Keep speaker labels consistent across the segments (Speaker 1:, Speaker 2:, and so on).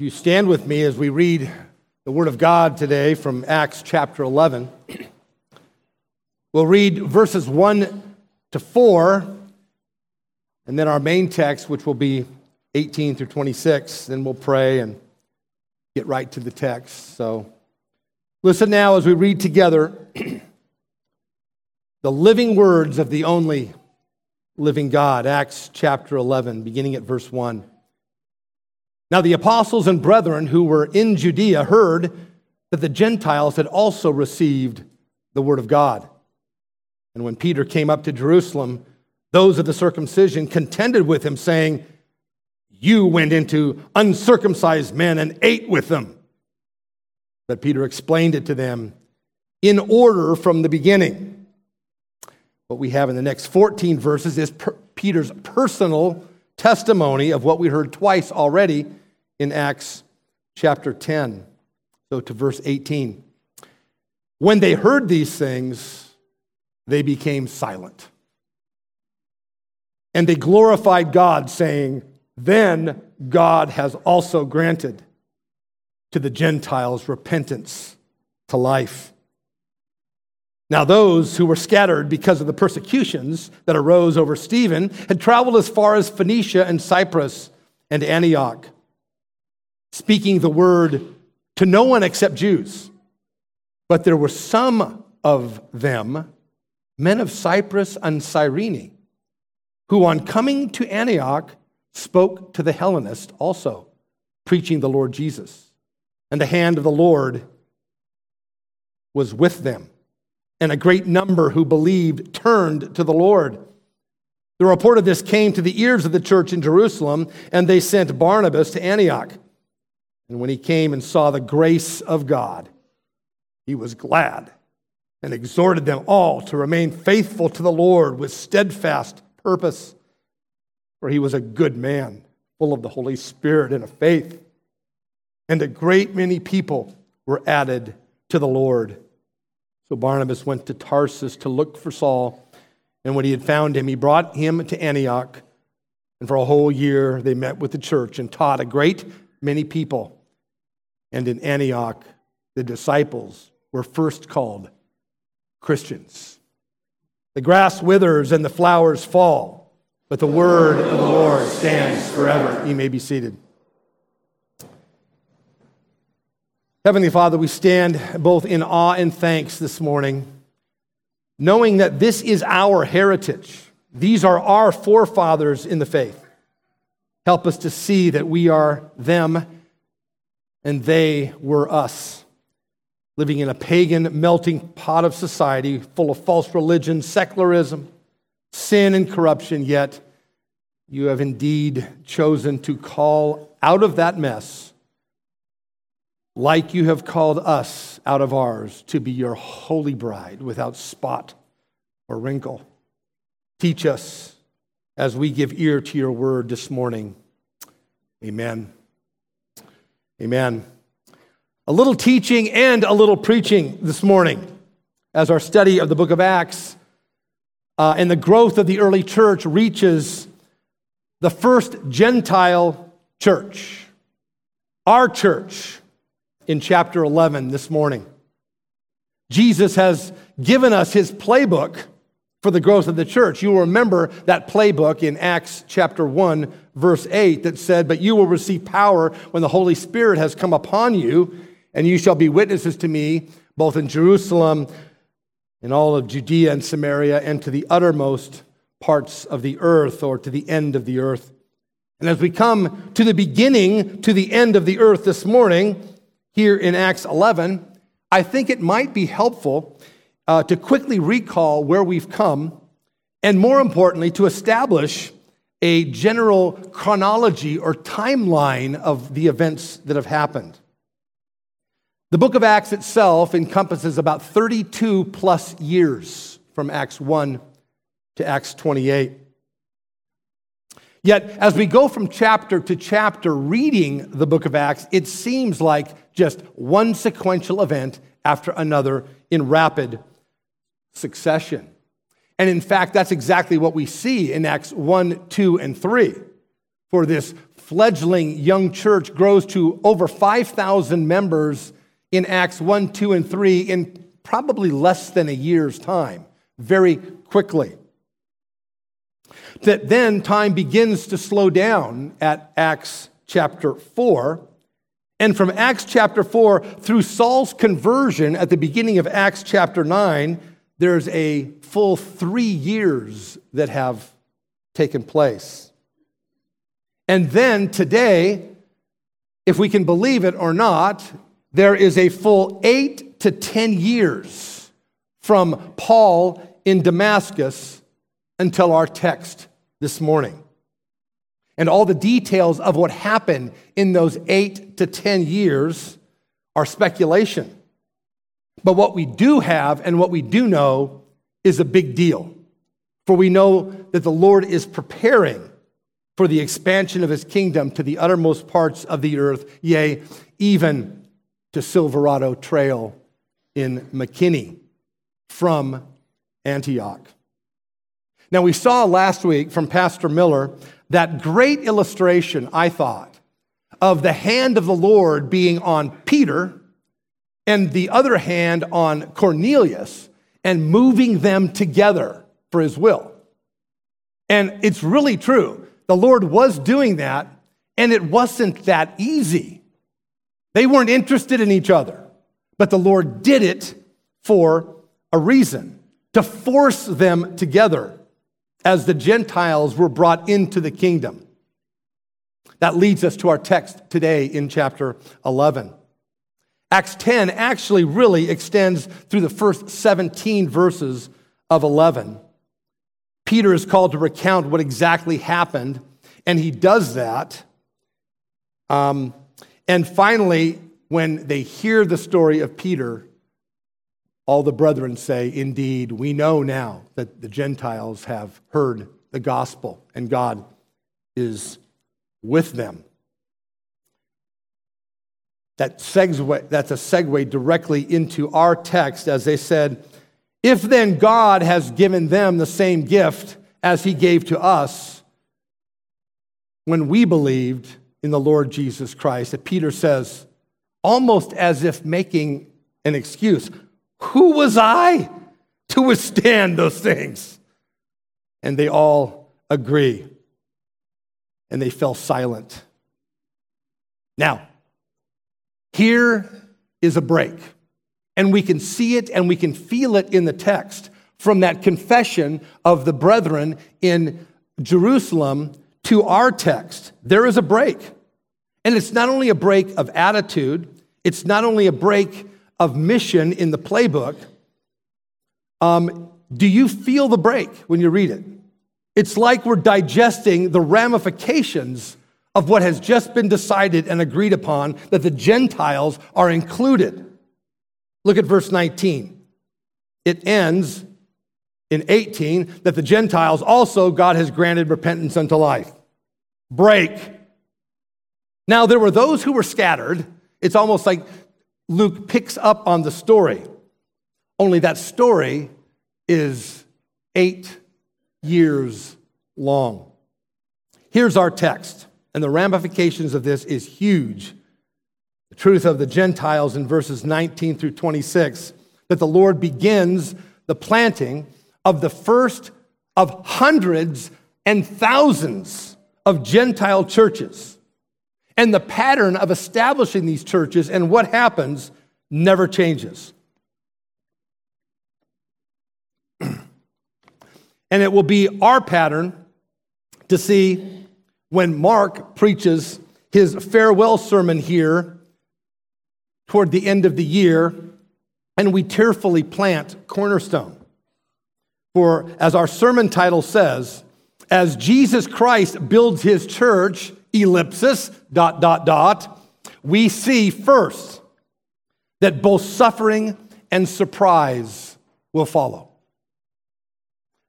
Speaker 1: You stand with me as we read the Word of God today from Acts chapter 11. We'll read verses 1 to 4, and then our main text, which will be 18 through 26. Then we'll pray and get right to the text. So listen now as we read together the living words of the only living God. Acts chapter 11, beginning at verse 1. Now the apostles and brethren who were in Judea heard that the Gentiles had also received the word of God. And when Peter came up to Jerusalem, those of the circumcision contended with him, saying, You went into uncircumcised men and ate with them. But Peter explained it to them in order from the beginning. What we have in the next 14 verses is per- Peter's personal testimony of what we heard twice already in Acts chapter 10. So to verse 18. When they heard these things, they became silent. And they glorified God, saying, Then God has also granted to the Gentiles repentance to life. Now, those who were scattered because of the persecutions that arose over Stephen had traveled as far as Phoenicia and Cyprus and Antioch, speaking the word to no one except Jews. But there were some of them, men of Cyprus and Cyrene, who on coming to Antioch spoke to the Hellenists also, preaching the Lord Jesus. And the hand of the Lord was with them and a great number who believed turned to the Lord. The report of this came to the ears of the church in Jerusalem, and they sent Barnabas to Antioch. And when he came and saw the grace of God, he was glad and exhorted them all to remain faithful to the Lord with steadfast purpose. For he was a good man, full of the Holy Spirit and of faith. And a great many people were added to the Lord. So Barnabas went to Tarsus to look for Saul. And when he had found him, he brought him to Antioch. And for a whole year, they met with the church and taught a great many people. And in Antioch, the disciples were first called Christians. The grass withers and the flowers fall, but the word of the Lord stands forever. You may be seated. Heavenly Father, we stand both in awe and thanks this morning, knowing that this is our heritage. These are our forefathers in the faith. Help us to see that we are them and they were us, living in a pagan melting pot of society full of false religion, secularism, sin, and corruption. Yet you have indeed chosen to call out of that mess like you have called us out of ours to be your holy bride without spot or wrinkle. Teach us as we give ear to your word this morning. Amen. Amen. A little teaching and a little preaching this morning as our study of the book of Acts uh, and the growth of the early church reaches the first Gentile church, our church in chapter 11 this morning. Jesus has given us his playbook for the growth of the church. You will remember that playbook in Acts chapter 1, verse 8, that said, But you will receive power when the Holy Spirit has come upon you, and you shall be witnesses to me, both in Jerusalem, in all of Judea and Samaria, and to the uttermost parts of the earth, or to the end of the earth. And as we come to the beginning, to the end of the earth this morning, here in Acts 11, I think it might be helpful uh, to quickly recall where we've come, and more importantly, to establish a general chronology or timeline of the events that have happened. The book of Acts itself encompasses about 32 plus years from Acts 1 to Acts 28. Yet, as we go from chapter to chapter reading the book of Acts, it seems like just one sequential event after another in rapid succession. And in fact, that's exactly what we see in Acts 1, 2, and 3. For this fledgling young church grows to over 5,000 members in Acts 1, 2, and 3 in probably less than a year's time, very quickly. That then time begins to slow down at Acts chapter 4. And from Acts chapter 4 through Saul's conversion at the beginning of Acts chapter 9, there's a full three years that have taken place. And then today, if we can believe it or not, there is a full eight to 10 years from Paul in Damascus until our text this morning. And all the details of what happened in those eight to 10 years are speculation. But what we do have and what we do know is a big deal. For we know that the Lord is preparing for the expansion of his kingdom to the uttermost parts of the earth, yea, even to Silverado Trail in McKinney from Antioch. Now, we saw last week from Pastor Miller that great illustration, I thought, of the hand of the Lord being on Peter and the other hand on Cornelius and moving them together for his will. And it's really true. The Lord was doing that, and it wasn't that easy. They weren't interested in each other, but the Lord did it for a reason to force them together as the Gentiles were brought into the kingdom. That leads us to our text today in chapter 11. Acts 10 actually really extends through the first 17 verses of 11. Peter is called to recount what exactly happened, and he does that. Um, and finally, when they hear the story of Peter, all the brethren say, Indeed, we know now that the Gentiles have heard the gospel and God is with them. That segue, that's a segue directly into our text as they said, If then God has given them the same gift as he gave to us when we believed in the Lord Jesus Christ, that Peter says, almost as if making an excuse, who was I to withstand those things? And they all agree. And they fell silent. Now, here is a break. And we can see it and we can feel it in the text from that confession of the brethren in Jerusalem to our text. There is a break. And it's not only a break of attitude, it's not only a break of mission in the playbook, um, do you feel the break when you read it? It's like we're digesting the ramifications of what has just been decided and agreed upon that the Gentiles are included. Look at verse 19. It ends in 18 that the Gentiles also God has granted repentance unto life. Break. Now, there were those who were scattered. It's almost like Luke picks up on the story, only that story is eight years long. Here's our text, and the ramifications of this is huge. The truth of the Gentiles in verses 19 through 26 that the Lord begins the planting of the first of hundreds and thousands of Gentile churches. And the pattern of establishing these churches and what happens never changes. and it will be our pattern to see when Mark preaches his farewell sermon here toward the end of the year, and we tearfully plant Cornerstone. For as our sermon title says, as Jesus Christ builds his church, ellipsis, dot, dot, dot, we see first that both suffering and surprise will follow.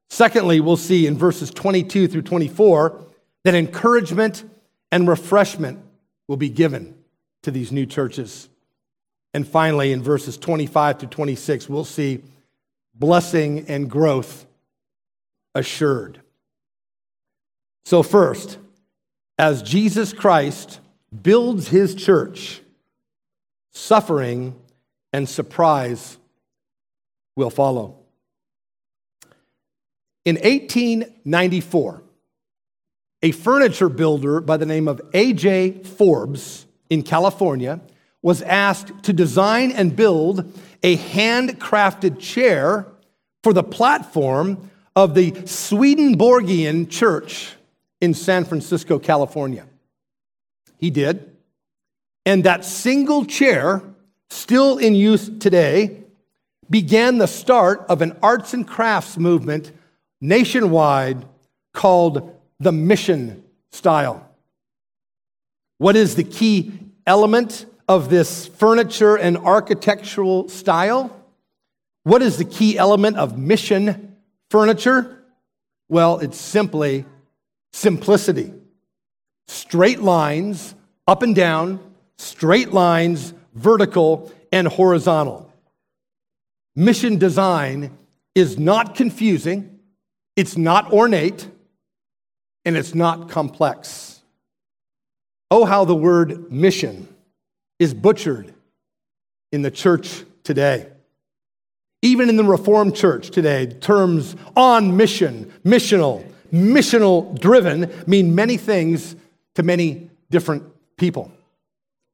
Speaker 1: Secondly, we'll see in verses 22 through 24 that encouragement and refreshment will be given to these new churches. And finally, in verses 25 to 26, we'll see blessing and growth assured. So, first, as Jesus Christ builds his church, suffering and surprise will follow. In 1894, a furniture builder by the name of A.J. Forbes in California was asked to design and build a handcrafted chair for the platform of the Swedenborgian Church in San Francisco, California. He did. And that single chair, still in use today, began the start of an arts and crafts movement nationwide called the mission style. What is the key element of this furniture and architectural style? What is the key element of mission furniture? Well, it's simply simplicity. Straight lines up and down, straight lines vertical and horizontal. Mission design is not confusing, it's not ornate, and it's not complex. Oh, how the word mission is butchered in the church today. Even in the Reformed church today, terms on mission, missional, missional driven mean many things to many different people.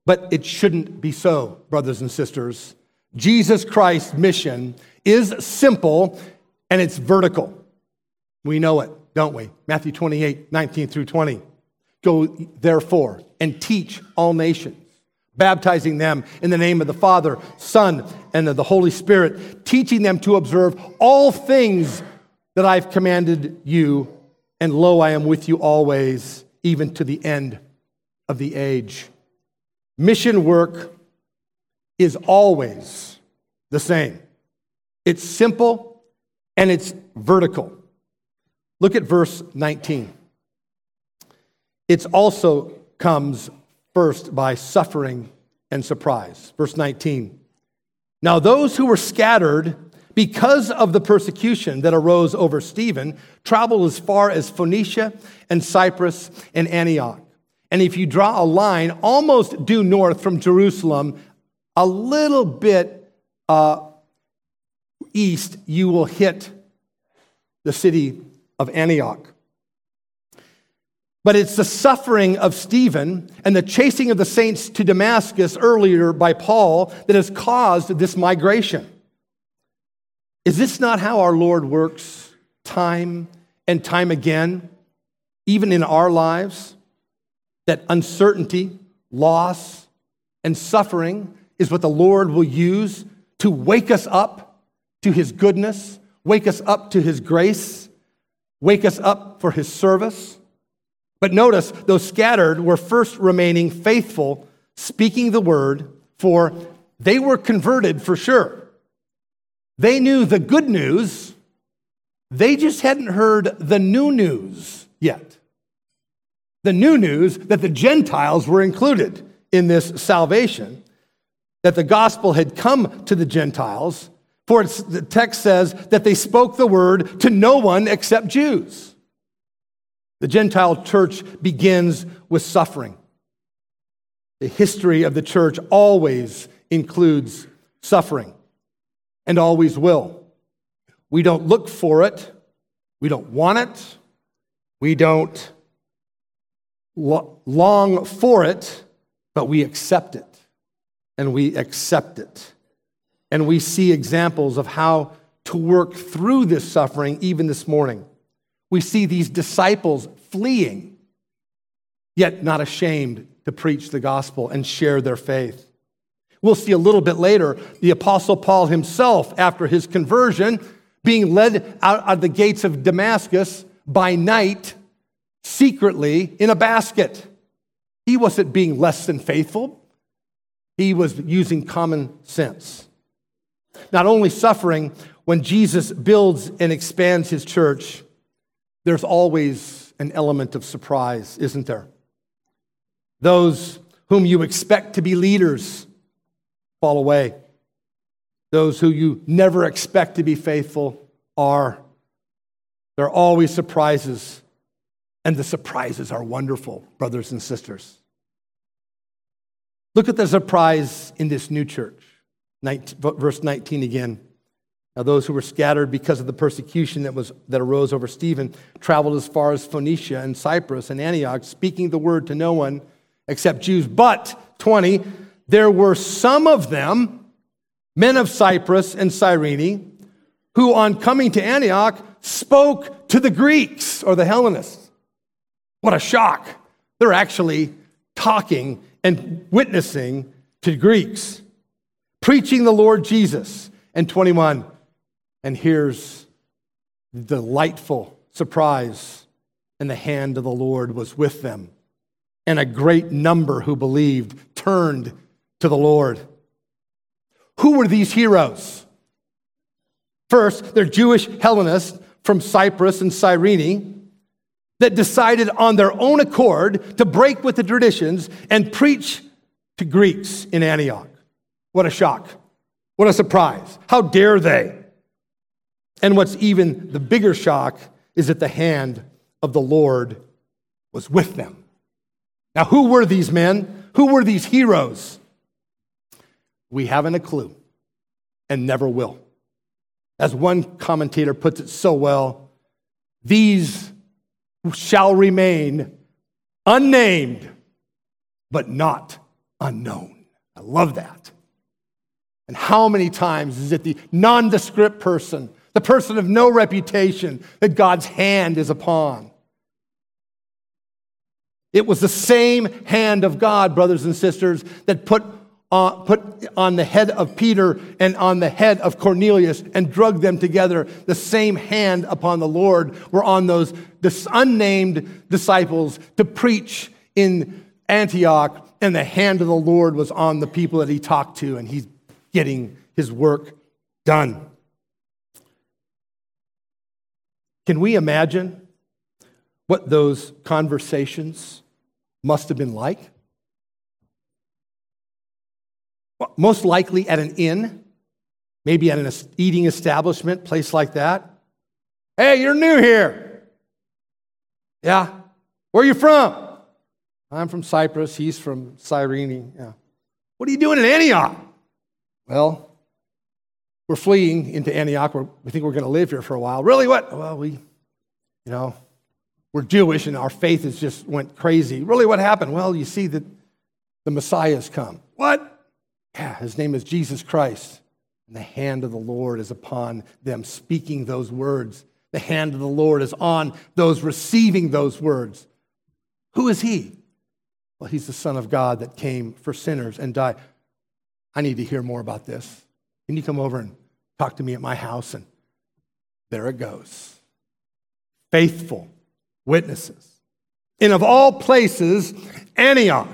Speaker 1: But it shouldn't be so, brothers and sisters. Jesus Christ's mission is simple and it's vertical. We know it, don't we? Matthew 28, 19 through 20. Go therefore and teach all nations, baptizing them in the name of the Father, Son, and of the Holy Spirit, teaching them to observe all things that I've commanded you. And lo, I am with you always, even to the end of the age. Mission work is always the same. It's simple and it's vertical. Look at verse 19. It also comes first by suffering and surprise. Verse 19. Now, those who were scattered because of the persecution that arose over Stephen traveled as far as Phoenicia and Cyprus and Antioch. And if you draw a line almost due north from Jerusalem, a little bit uh, east, you will hit the city of Antioch. But it's the suffering of Stephen and the chasing of the saints to Damascus earlier by Paul that has caused this migration. Is this not how our Lord works time and time again, even in our lives? That uncertainty, loss, and suffering is what the Lord will use to wake us up to his goodness, wake us up to his grace, wake us up for his service. But notice, those scattered were first remaining faithful, speaking the word, for they were converted for sure. They knew the good news, they just hadn't heard the new news yet. The new news that the Gentiles were included in this salvation, that the gospel had come to the Gentiles, for the text says that they spoke the word to no one except Jews. The Gentile church begins with suffering. The history of the church always includes suffering and always will. We don't look for it, we don't want it, we don't long for it, but we accept it. And we accept it. And we see examples of how to work through this suffering even this morning. We see these disciples fleeing, yet not ashamed to preach the gospel and share their faith. We'll see a little bit later the Apostle Paul himself, after his conversion, being led out of the gates of Damascus by night, secretly in a basket. He wasn't being less than faithful, he was using common sense. Not only suffering, when Jesus builds and expands his church, there's always an element of surprise, isn't there? Those whom you expect to be leaders fall away. Those who you never expect to be faithful are. There are always surprises. And the surprises are wonderful, brothers and sisters. Look at the surprise in this new church. 19, verse 19 again. Now, those who were scattered because of the persecution that, was, that arose over Stephen traveled as far as Phoenicia and Cyprus and Antioch, speaking the word to no one except Jews. But, 20, there were some of them, men of Cyprus and Cyrene, who on coming to Antioch spoke to the Greeks or the Hellenists. What a shock. They're actually talking and witnessing to Greeks, preaching the Lord Jesus. And 21, and here's the delightful surprise, and the hand of the Lord was with them. And a great number who believed turned to the Lord. Who were these heroes? First, they're Jewish Hellenists from Cyprus and Cyrene that decided on their own accord to break with the traditions and preach to Greeks in Antioch. What a shock. What a surprise. How dare they? And what's even the bigger shock is that the hand of the Lord was with them. Now, who were these men? Who were these heroes? We haven't a clue and never will. As one commentator puts it so well, these shall remain unnamed, but not unknown. I love that. And how many times is it the nondescript person, the person of no reputation, that God's hand is upon? It was the same hand of God, brothers and sisters, that put uh, put on the head of Peter and on the head of Cornelius and drug them together. The same hand upon the Lord were on those unnamed disciples to preach in Antioch, and the hand of the Lord was on the people that he talked to, and he's getting his work done. Can we imagine what those conversations must have been like? Most likely at an inn, maybe at an eating establishment, place like that. Hey, you're new here. Yeah. Where are you from? I'm from Cyprus. He's from Cyrene. Yeah. What are you doing in Antioch? Well, we're fleeing into Antioch. We're, we think we're going to live here for a while. Really? What? Well, we, you know, we're Jewish and our faith has just went crazy. Really, what happened? Well, you see that the Messiah has come. What? Yeah, his name is Jesus Christ. And the hand of the Lord is upon them speaking those words. The hand of the Lord is on those receiving those words. Who is he? Well, he's the Son of God that came for sinners and died. I need to hear more about this. Can you come over and talk to me at my house? And there it goes. Faithful witnesses. And of all places, Antioch.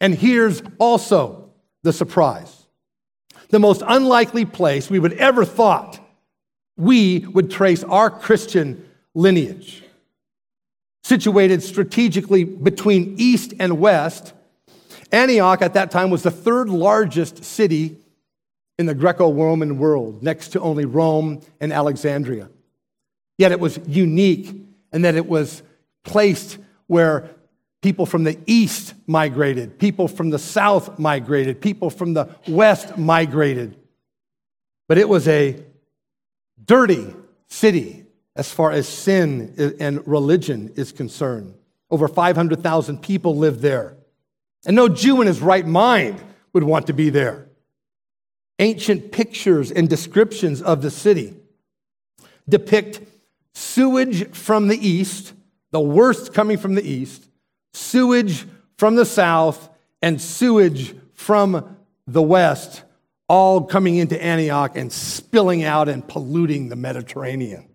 Speaker 1: And here's also the surprise. The most unlikely place we would ever thought we would trace our Christian lineage. Situated strategically between east and west, Antioch at that time was the third largest city in the Greco Roman world, next to only Rome and Alexandria. Yet it was unique in that it was placed where People from the east migrated. People from the south migrated. People from the west migrated. But it was a dirty city as far as sin and religion is concerned. Over 500,000 people lived there. And no Jew in his right mind would want to be there. Ancient pictures and descriptions of the city depict sewage from the east, the worst coming from the east, sewage from the south and sewage from the west, all coming into Antioch and spilling out and polluting the Mediterranean.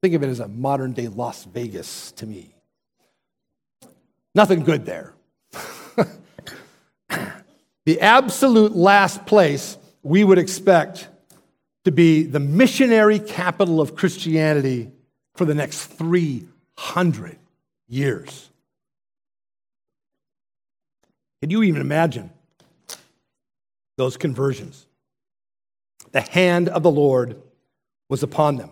Speaker 1: Think of it as a modern day Las Vegas to me. Nothing good there. the absolute last place we would expect to be the missionary capital of Christianity for the next 300 years. Can you even imagine those conversions? The hand of the Lord was upon them.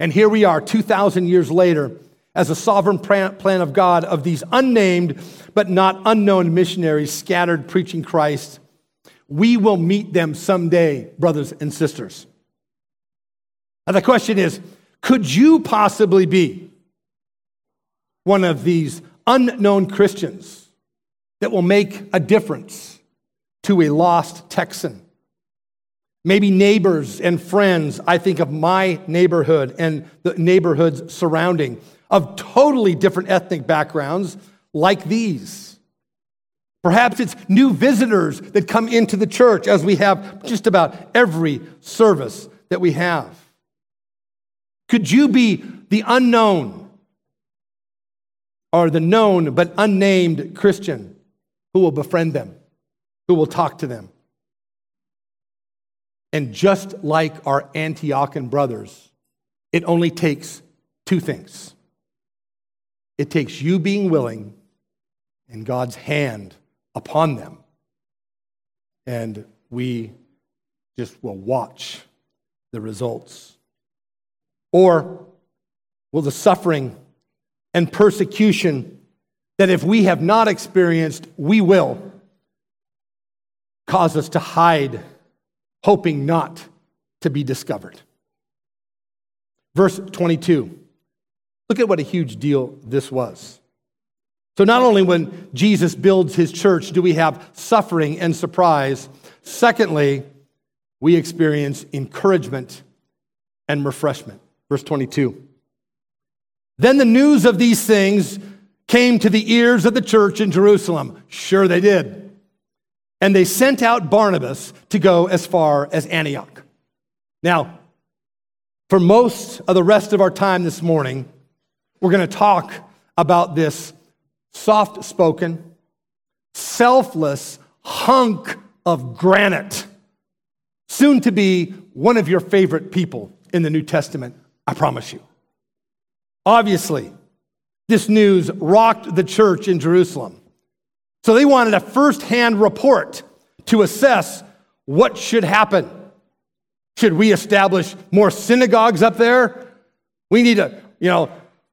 Speaker 1: And here we are, 2,000 years later, as a sovereign plan of God of these unnamed but not unknown missionaries scattered preaching Christ. We will meet them someday, brothers and sisters. Now, the question is could you possibly be one of these unknown Christians that will make a difference to a lost Texan? Maybe neighbors and friends. I think of my neighborhood and the neighborhoods surrounding of totally different ethnic backgrounds like these. Perhaps it's new visitors that come into the church as we have just about every service that we have. Could you be the unknown or the known but unnamed Christian who will befriend them, who will talk to them? And just like our Antiochian brothers, it only takes two things it takes you being willing and God's hand upon them. And we just will watch the results. Or will the suffering and persecution that if we have not experienced, we will cause us to hide, hoping not to be discovered? Verse 22. Look at what a huge deal this was. So, not only when Jesus builds his church do we have suffering and surprise, secondly, we experience encouragement and refreshment. Verse 22. Then the news of these things came to the ears of the church in Jerusalem. Sure, they did. And they sent out Barnabas to go as far as Antioch. Now, for most of the rest of our time this morning, we're going to talk about this soft spoken, selfless hunk of granite, soon to be one of your favorite people in the New Testament, I promise you. Obviously, this news rocked the church in Jerusalem. So they wanted a firsthand report to assess what should happen. Should we establish more synagogues up there? We need to, you know,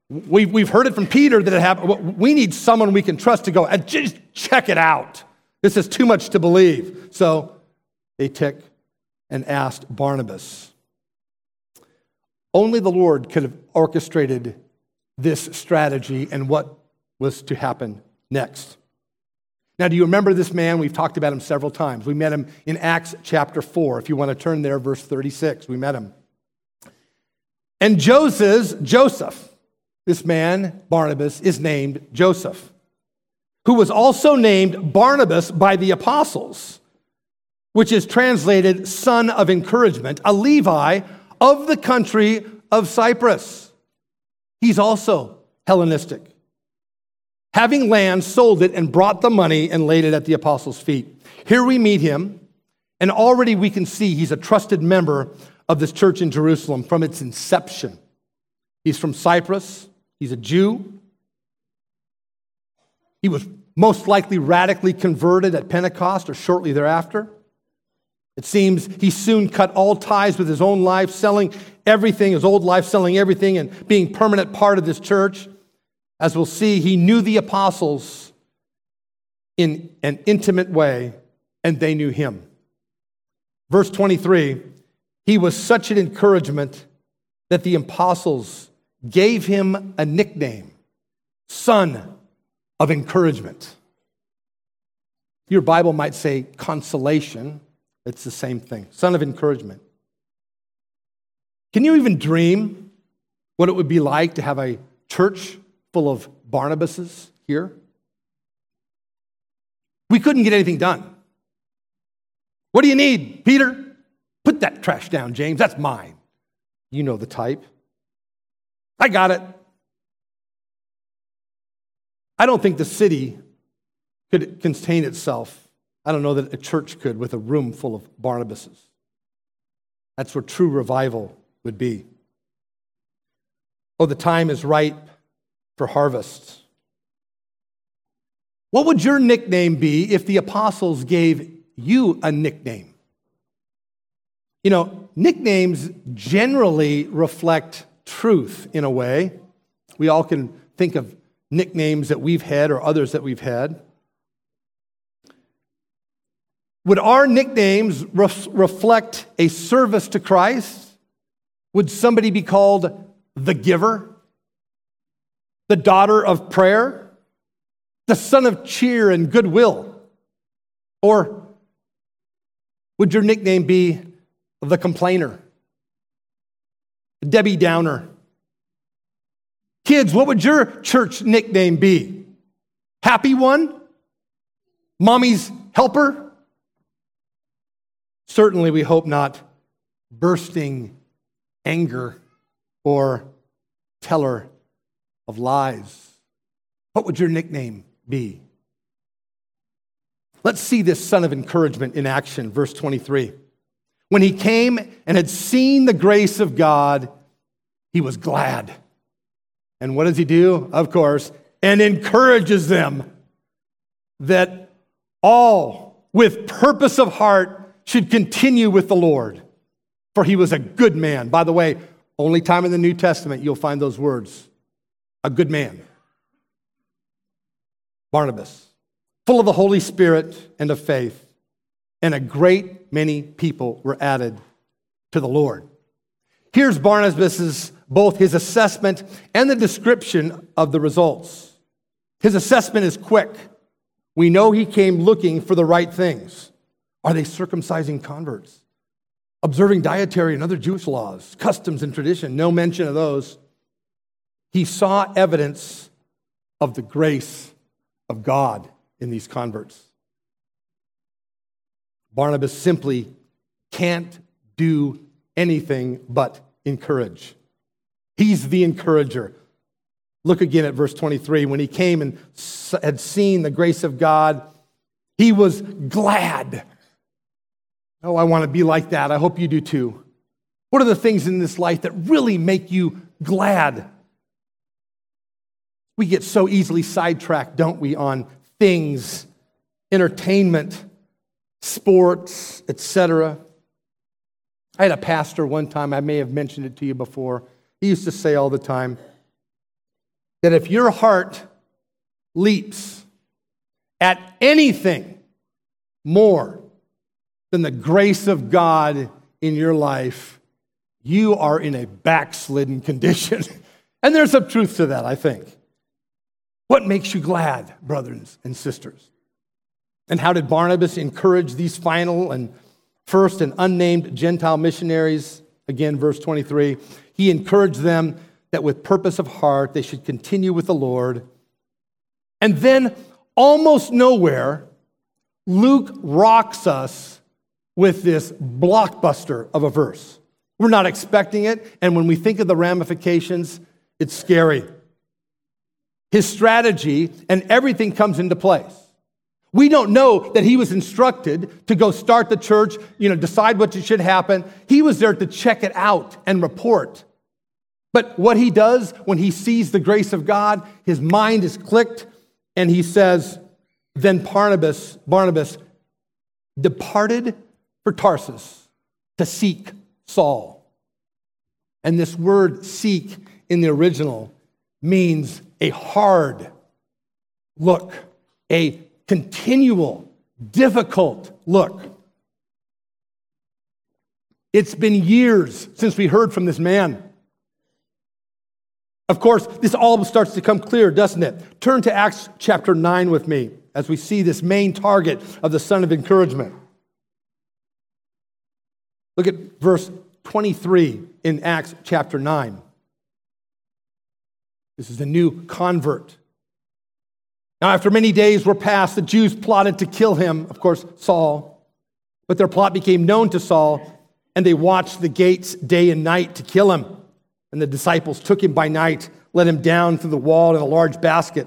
Speaker 1: We've, we've heard it from Peter that it happened. We need someone we can trust to go and just check it out. This is too much to believe. So they took and asked Barnabas. Only the Lord could have orchestrated this strategy and what was to happen next. Now, do you remember this man? We've talked about him several times. We met him in Acts chapter 4. If you want to turn there, verse 36, we met him. And Joseph, Joseph, this man, Barnabas, is named Joseph, who was also named Barnabas by the apostles, which is translated son of encouragement, a Levi of the country of Cyprus. He's also Hellenistic. Having land, sold it and brought the money and laid it at the apostles' feet. Here we meet him, and already we can see he's a trusted member of this church in Jerusalem from its inception. He's from Cyprus. He's a Jew. He was most likely radically converted at Pentecost or shortly thereafter. It seems he soon cut all ties with his own life, selling everything, his old life, selling everything, and being permanent part of this church. As we'll see, he knew the apostles in an intimate way, and they knew him. Verse 23 he was such an encouragement that the apostles gave him a nickname Son of Encouragement. Your Bible might say consolation, it's the same thing Son of Encouragement. Can you even dream what it would be like to have a church full of Barnabases here? We couldn't get anything done. What do you need, Peter? Put that trash down, James. That's mine. You know the type. I got it. I don't think the city could contain itself. I don't know that a church could with a room full of Barnabases. That's where true revival would be. Oh, the time is ripe for harvest. What would your nickname be if the apostles gave you a nickname? You know, nicknames generally reflect truth in a way, We all can think of nicknames that we've had or others that we've had. Would our nicknames ref- reflect a service to Christ? Would somebody be called the giver, the daughter of prayer, the son of cheer and goodwill? Or would your nickname be the complainer, Debbie Downer? Kids, what would your church nickname be? Happy one? Mommy's helper? Certainly, we hope not bursting anger or teller of lies. What would your nickname be? Let's see this son of encouragement in action, verse 23. When he came and had seen the grace of God, he was glad. And what does he do? Of course, and encourages them that all with purpose of heart should continue with the Lord. For he was a good man. By the way, only time in the New Testament you'll find those words a good man. Barnabas, full of the Holy Spirit and of faith, and a great many people were added to the Lord. Here's Barnabas's both his assessment and the description of the results. His assessment is quick. We know he came looking for the right things. Are they circumcising converts? Observing dietary and other Jewish laws, customs and tradition? No mention of those. He saw evidence of the grace of God in these converts. Barnabas simply can't do anything but encourage. He's the encourager. Look again at verse 23. When he came and had seen the grace of God, he was glad. Oh, I want to be like that. I hope you do too. What are the things in this life that really make you glad? We get so easily sidetracked, don't we, on things, entertainment, sports, etc. I had a pastor one time, I may have mentioned it to you before. He used to say all the time that if your heart leaps at anything more than the grace of God in your life, you are in a backslidden condition. and there's some truth to that, I think. What makes you glad, brothers and sisters? And how did Barnabas encourage these final and first and unnamed Gentile missionaries? Again, verse 23. He encouraged them that with purpose of heart they should continue with the Lord. And then, almost nowhere, Luke rocks us with this blockbuster of a verse. We're not expecting it, and when we think of the ramifications, it's scary. His strategy and everything comes into place. We don't know that he was instructed to go start the church, you know, decide what should happen. He was there to check it out and report. But what he does when he sees the grace of God, his mind is clicked, and he says, Then Barnabas, Barnabas departed for Tarsus to seek Saul. And this word seek in the original means a hard look, a continual, difficult look. It's been years since we heard from this man. Of course, this all starts to come clear, doesn't it? Turn to Acts chapter 9 with me as we see this main target of the son of encouragement. Look at verse 23 in Acts chapter 9. This is a new convert. Now, after many days were passed, the Jews plotted to kill him, of course, Saul. But their plot became known to Saul, and they watched the gates day and night to kill him. And the disciples took him by night, let him down through the wall in a large basket.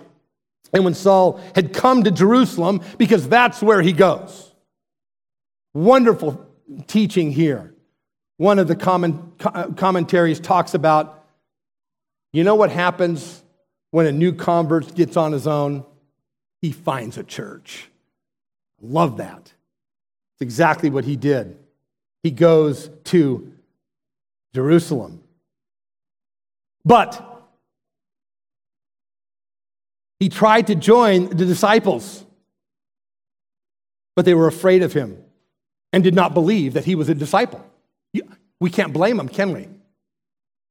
Speaker 1: And when Saul had come to Jerusalem, because that's where he goes, wonderful teaching here. One of the comment, commentaries talks about you know what happens when a new convert gets on his own? He finds a church. Love that. It's exactly what he did. He goes to Jerusalem. But He tried to join the disciples, but they were afraid of him and did not believe that he was a disciple. We can't blame him, can we?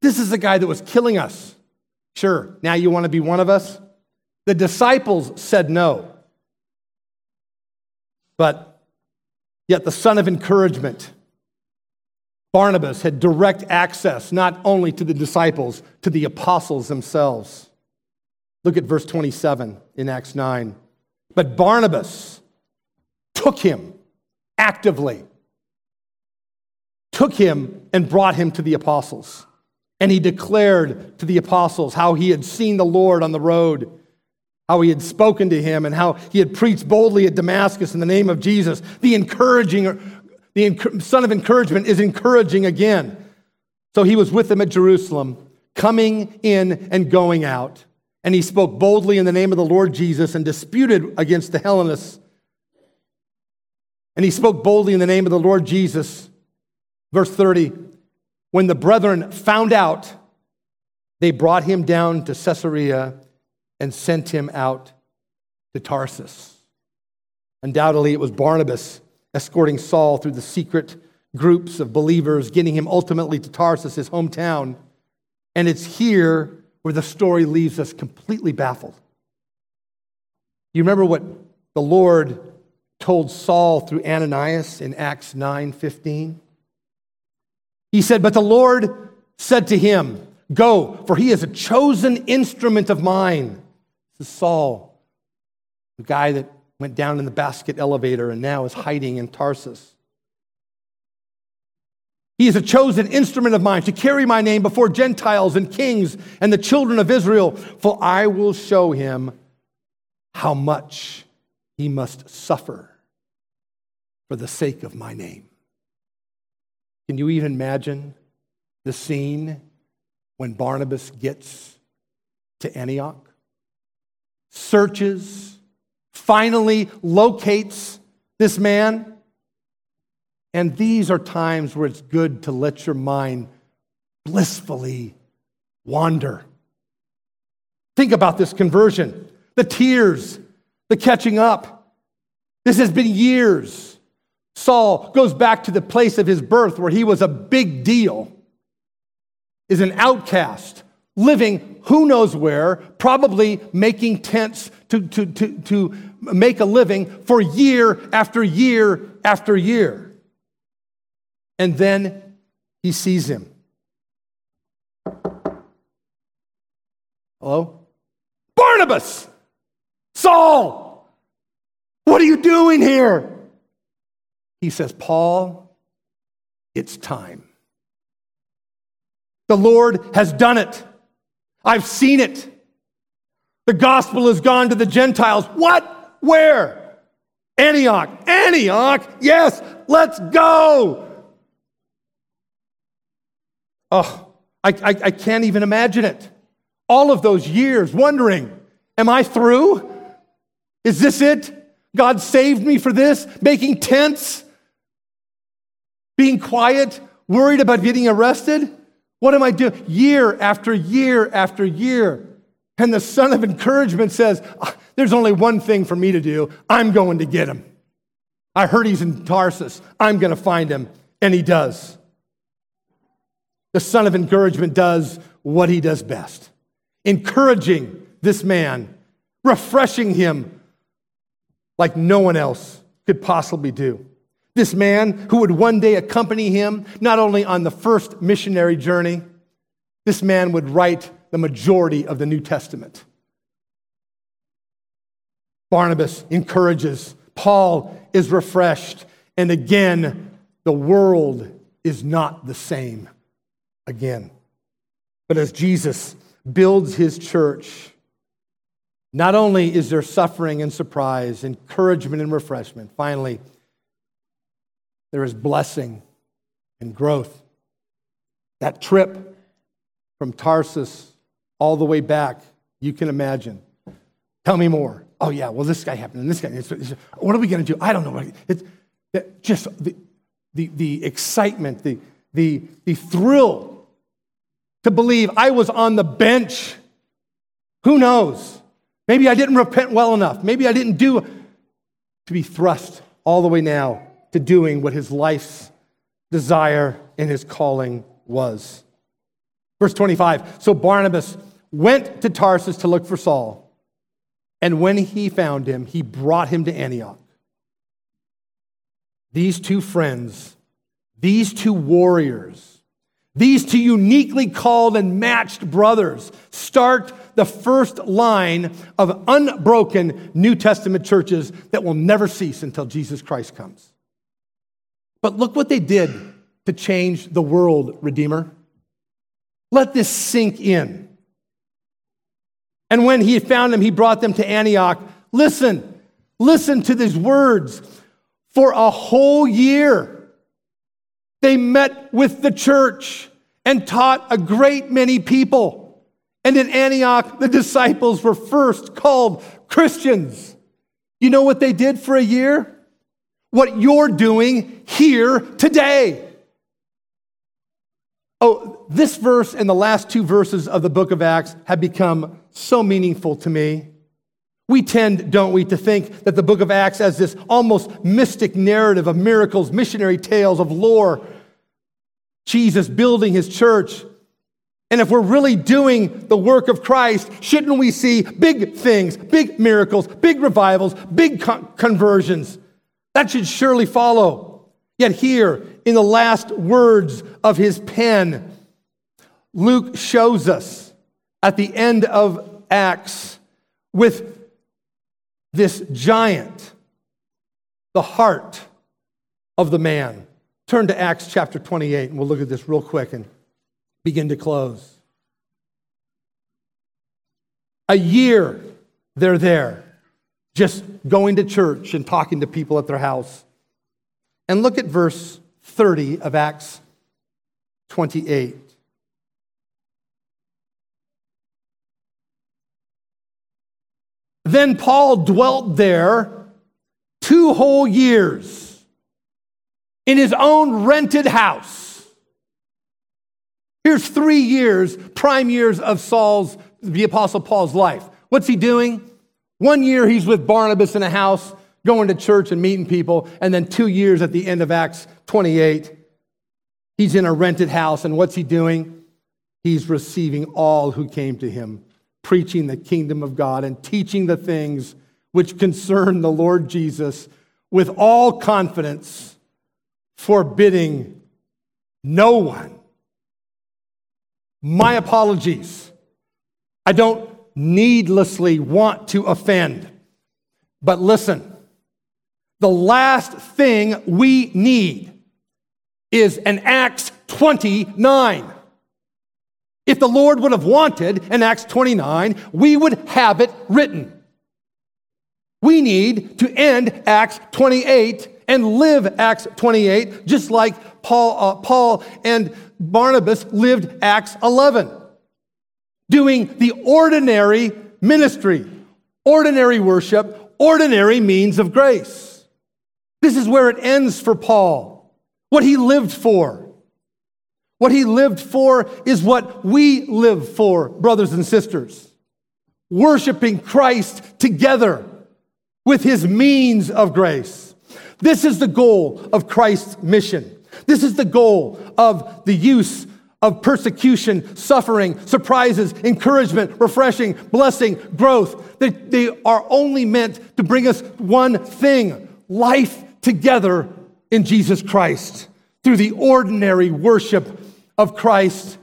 Speaker 1: This is the guy that was killing us. Sure, now you want to be one of us? The disciples said no. But yet the son of encouragement, Barnabas, had direct access not only to the disciples, to the apostles themselves. Look at verse 27 in Acts 9. But Barnabas took him actively, took him and brought him to the apostles. And he declared to the apostles how he had seen the Lord on the road, how he had spoken to him, and how he had preached boldly at Damascus in the name of Jesus. The encouraging, the son of encouragement is encouraging again. So he was with them at Jerusalem, coming in and going out. And he spoke boldly in the name of the Lord Jesus and disputed against the Hellenists. And he spoke boldly in the name of the Lord Jesus. Verse 30 when the brethren found out, they brought him down to Caesarea and sent him out to Tarsus. Undoubtedly, it was Barnabas escorting Saul through the secret groups of believers, getting him ultimately to Tarsus, his hometown. And it's here where the story leaves us completely baffled. You remember what the Lord told Saul through Ananias in Acts 9:15. He said, But the Lord said to him, Go, for he is a chosen instrument of mine. This is Saul, the guy that went down in the basket elevator and now is hiding in Tarsus. He is a chosen instrument of mine to carry my name before Gentiles and kings and the children of Israel, for I will show him how much he must suffer for the sake of my name. Can you even imagine the scene when Barnabas gets to Antioch? Searches, finally locates this man. And these are times where it's good to let your mind blissfully wander. Think about this conversion, the tears, the catching up. This has been years. Saul goes back to the place of his birth where he was a big deal, is an outcast, living who knows where, probably making tents to, to, to, to make a living for year after year after year. And then he sees him. Hello? Barnabas! Saul! What are you doing here? He says, Paul, it's time. The Lord has done it. I've seen it. The gospel has gone to the Gentiles. What? Where? Antioch. Antioch? Yes, let's go. Oh, I, I, I, can't even imagine it. All of those years wondering, am I through? Is this it? God saved me for this? Making tents? Being quiet, worried about getting arrested? What am I doing? Year after year after year. And the son of encouragement says, ah, There's only one thing for me to do. I'm going to get him. I heard he's in Tarsus. I'm going to find him. And he does. The son of encouragement does what he does best encouraging this man, refreshing him like no one else could possibly do. This man who would one day accompany him, not only on the first missionary journey, this man would write the majority of the New Testament. Barnabas encourages, Paul is refreshed, and again, the world is not the same again. But as Jesus builds his church, not only is there suffering and surprise, encouragement and refreshment, finally, there is blessing and growth. That trip from Tarsus all the way back, you can imagine. Tell me more. Oh, yeah, well, this guy happened and this guy. What are we going to do? I don't know. It's it, just the, the, the excitement, the, the, the thrill to believe I was on the bench. Who knows? Maybe I didn't repent well enough. Maybe I didn't do to be thrust all the way now to doing what his life's desire and his calling was. Verse 25 So Barnabas went to Tarsus to look for Saul, and when he found him, he brought him to Antioch. These two friends, these two warriors, these two uniquely called and matched brothers start the first line of unbroken New Testament churches that will never cease until Jesus Christ comes. But look what they did to change the world, Redeemer. Let this sink in. And when he found them, he brought them to Antioch. Listen, listen to these words. For a whole year, they met with the church and taught a great many people. And in Antioch, the disciples were first called Christians. You know what they did for a year? What you're doing here today. Oh, this verse and the last two verses of the book of Acts have become so meaningful to me. We tend, don't we, to think that the book of Acts has this almost mystic narrative of miracles, missionary tales, of lore, Jesus building his church. And if we're really doing the work of Christ, shouldn't we see big things, big miracles, big revivals, big con- conversions? That should surely follow. Yet, here in the last words of his pen, Luke shows us at the end of Acts with this giant, the heart of the man. Turn to Acts chapter 28, and we'll look at this real quick and begin to close. A year they're there, just going to church and talking to people at their house. And look at verse 30 of Acts 28. Then Paul dwelt there two whole years in his own rented house. Here's three years, prime years of Saul's, the Apostle Paul's life. What's he doing? One year he's with Barnabas in a house, going to church and meeting people. And then two years at the end of Acts 28, he's in a rented house. And what's he doing? He's receiving all who came to him, preaching the kingdom of God and teaching the things which concern the Lord Jesus with all confidence forbidding no one. My apologies. I don't needlessly want to offend. But listen, the last thing we need is an Acts 29. If the Lord would have wanted an Acts 29, we would have it written. We need to end Acts 28 and live Acts 28, just like Paul, uh, Paul and Barnabas lived Acts 11, doing the ordinary ministry, ordinary worship, ordinary means of grace. This is where it ends for Paul, what he lived for. What he lived for is what we live for, brothers and sisters. Worshiping Christ together with his means of grace. This is the goal of Christ's mission. This is the goal of the use of persecution, suffering, surprises, encouragement, refreshing, blessing, growth. They, they are only meant to bring us one thing life together in Jesus Christ through the ordinary worship of Christ,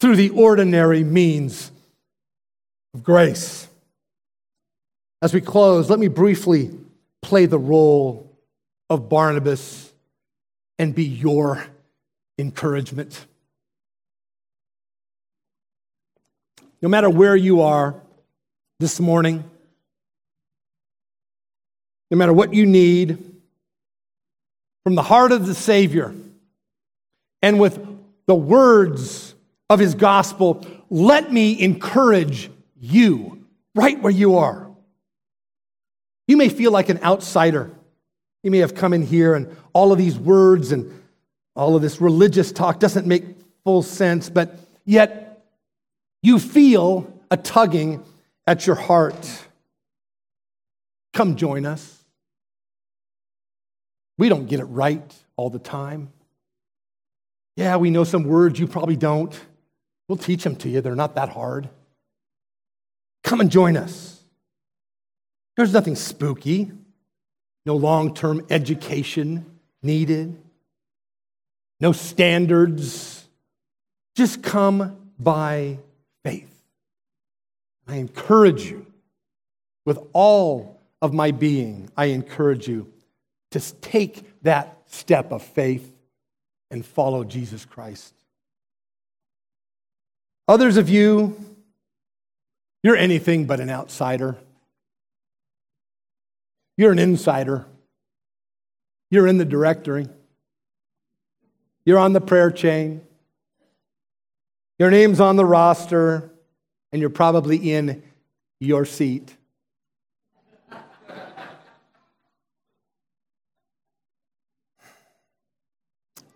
Speaker 1: through the ordinary means of grace. As we close, let me briefly play the role of Barnabas and be your encouragement. No matter where you are this morning, no matter what you need, from the heart of the Savior and with the words of His gospel, let me encourage you right where you are. You may feel like an outsider. You may have come in here and all of these words and all of this religious talk doesn't make full sense, but yet you feel a tugging at your heart. come join us. We don't get it right all the time. Yeah, we know some words you probably don't. We'll teach them to you, they're not that hard. Come and join us. There's nothing spooky, no long term education needed, no standards. Just come by. I encourage you with all of my being, I encourage you to take that step of faith and follow Jesus Christ. Others of you, you're anything but an outsider. You're an insider. You're in the directory. You're on the prayer chain. Your name's on the roster, and you're probably in your seat.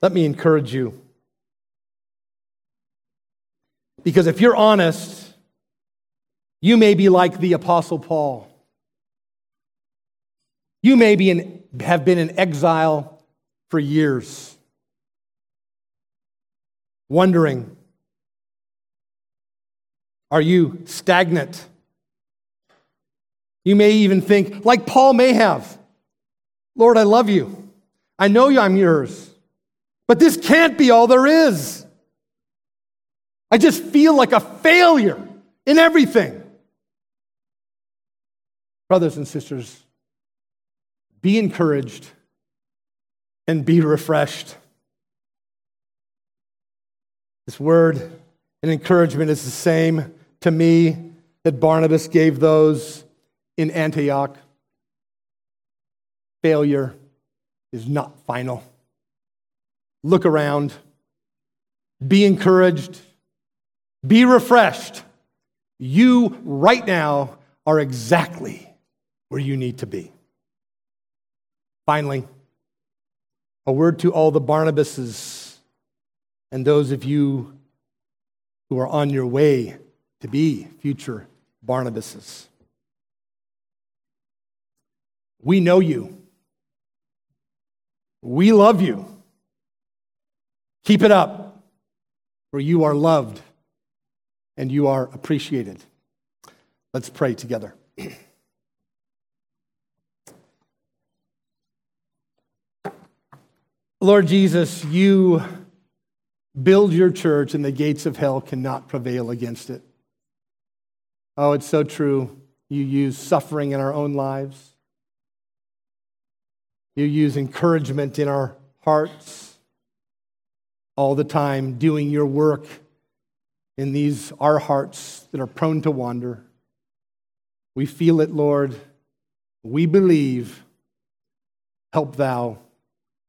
Speaker 1: Let me encourage you. Because if you're honest, you may be like the Apostle Paul. You may be in, have been in exile for years, wondering are you stagnant? You may even think, like Paul may have, Lord, I love you. I know I'm yours. But this can't be all there is. I just feel like a failure in everything. Brothers and sisters, be encouraged and be refreshed. This word and encouragement is the same to me that Barnabas gave those in Antioch. Failure is not final look around, be encouraged, be refreshed. You, right now, are exactly where you need to be. Finally, a word to all the Barnabases and those of you who are on your way to be future Barnabases. We know you. We love you. Keep it up, for you are loved and you are appreciated. Let's pray together. Lord Jesus, you build your church and the gates of hell cannot prevail against it. Oh, it's so true. You use suffering in our own lives. You use encouragement in our hearts all the time doing your work in these our hearts that are prone to wander. We feel it, Lord. We believe. Help thou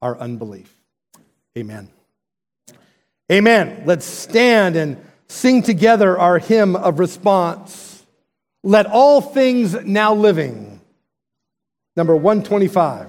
Speaker 1: our unbelief. Amen. Amen. Let's stand and sing together our hymn of response. Let all things now living. Number 125.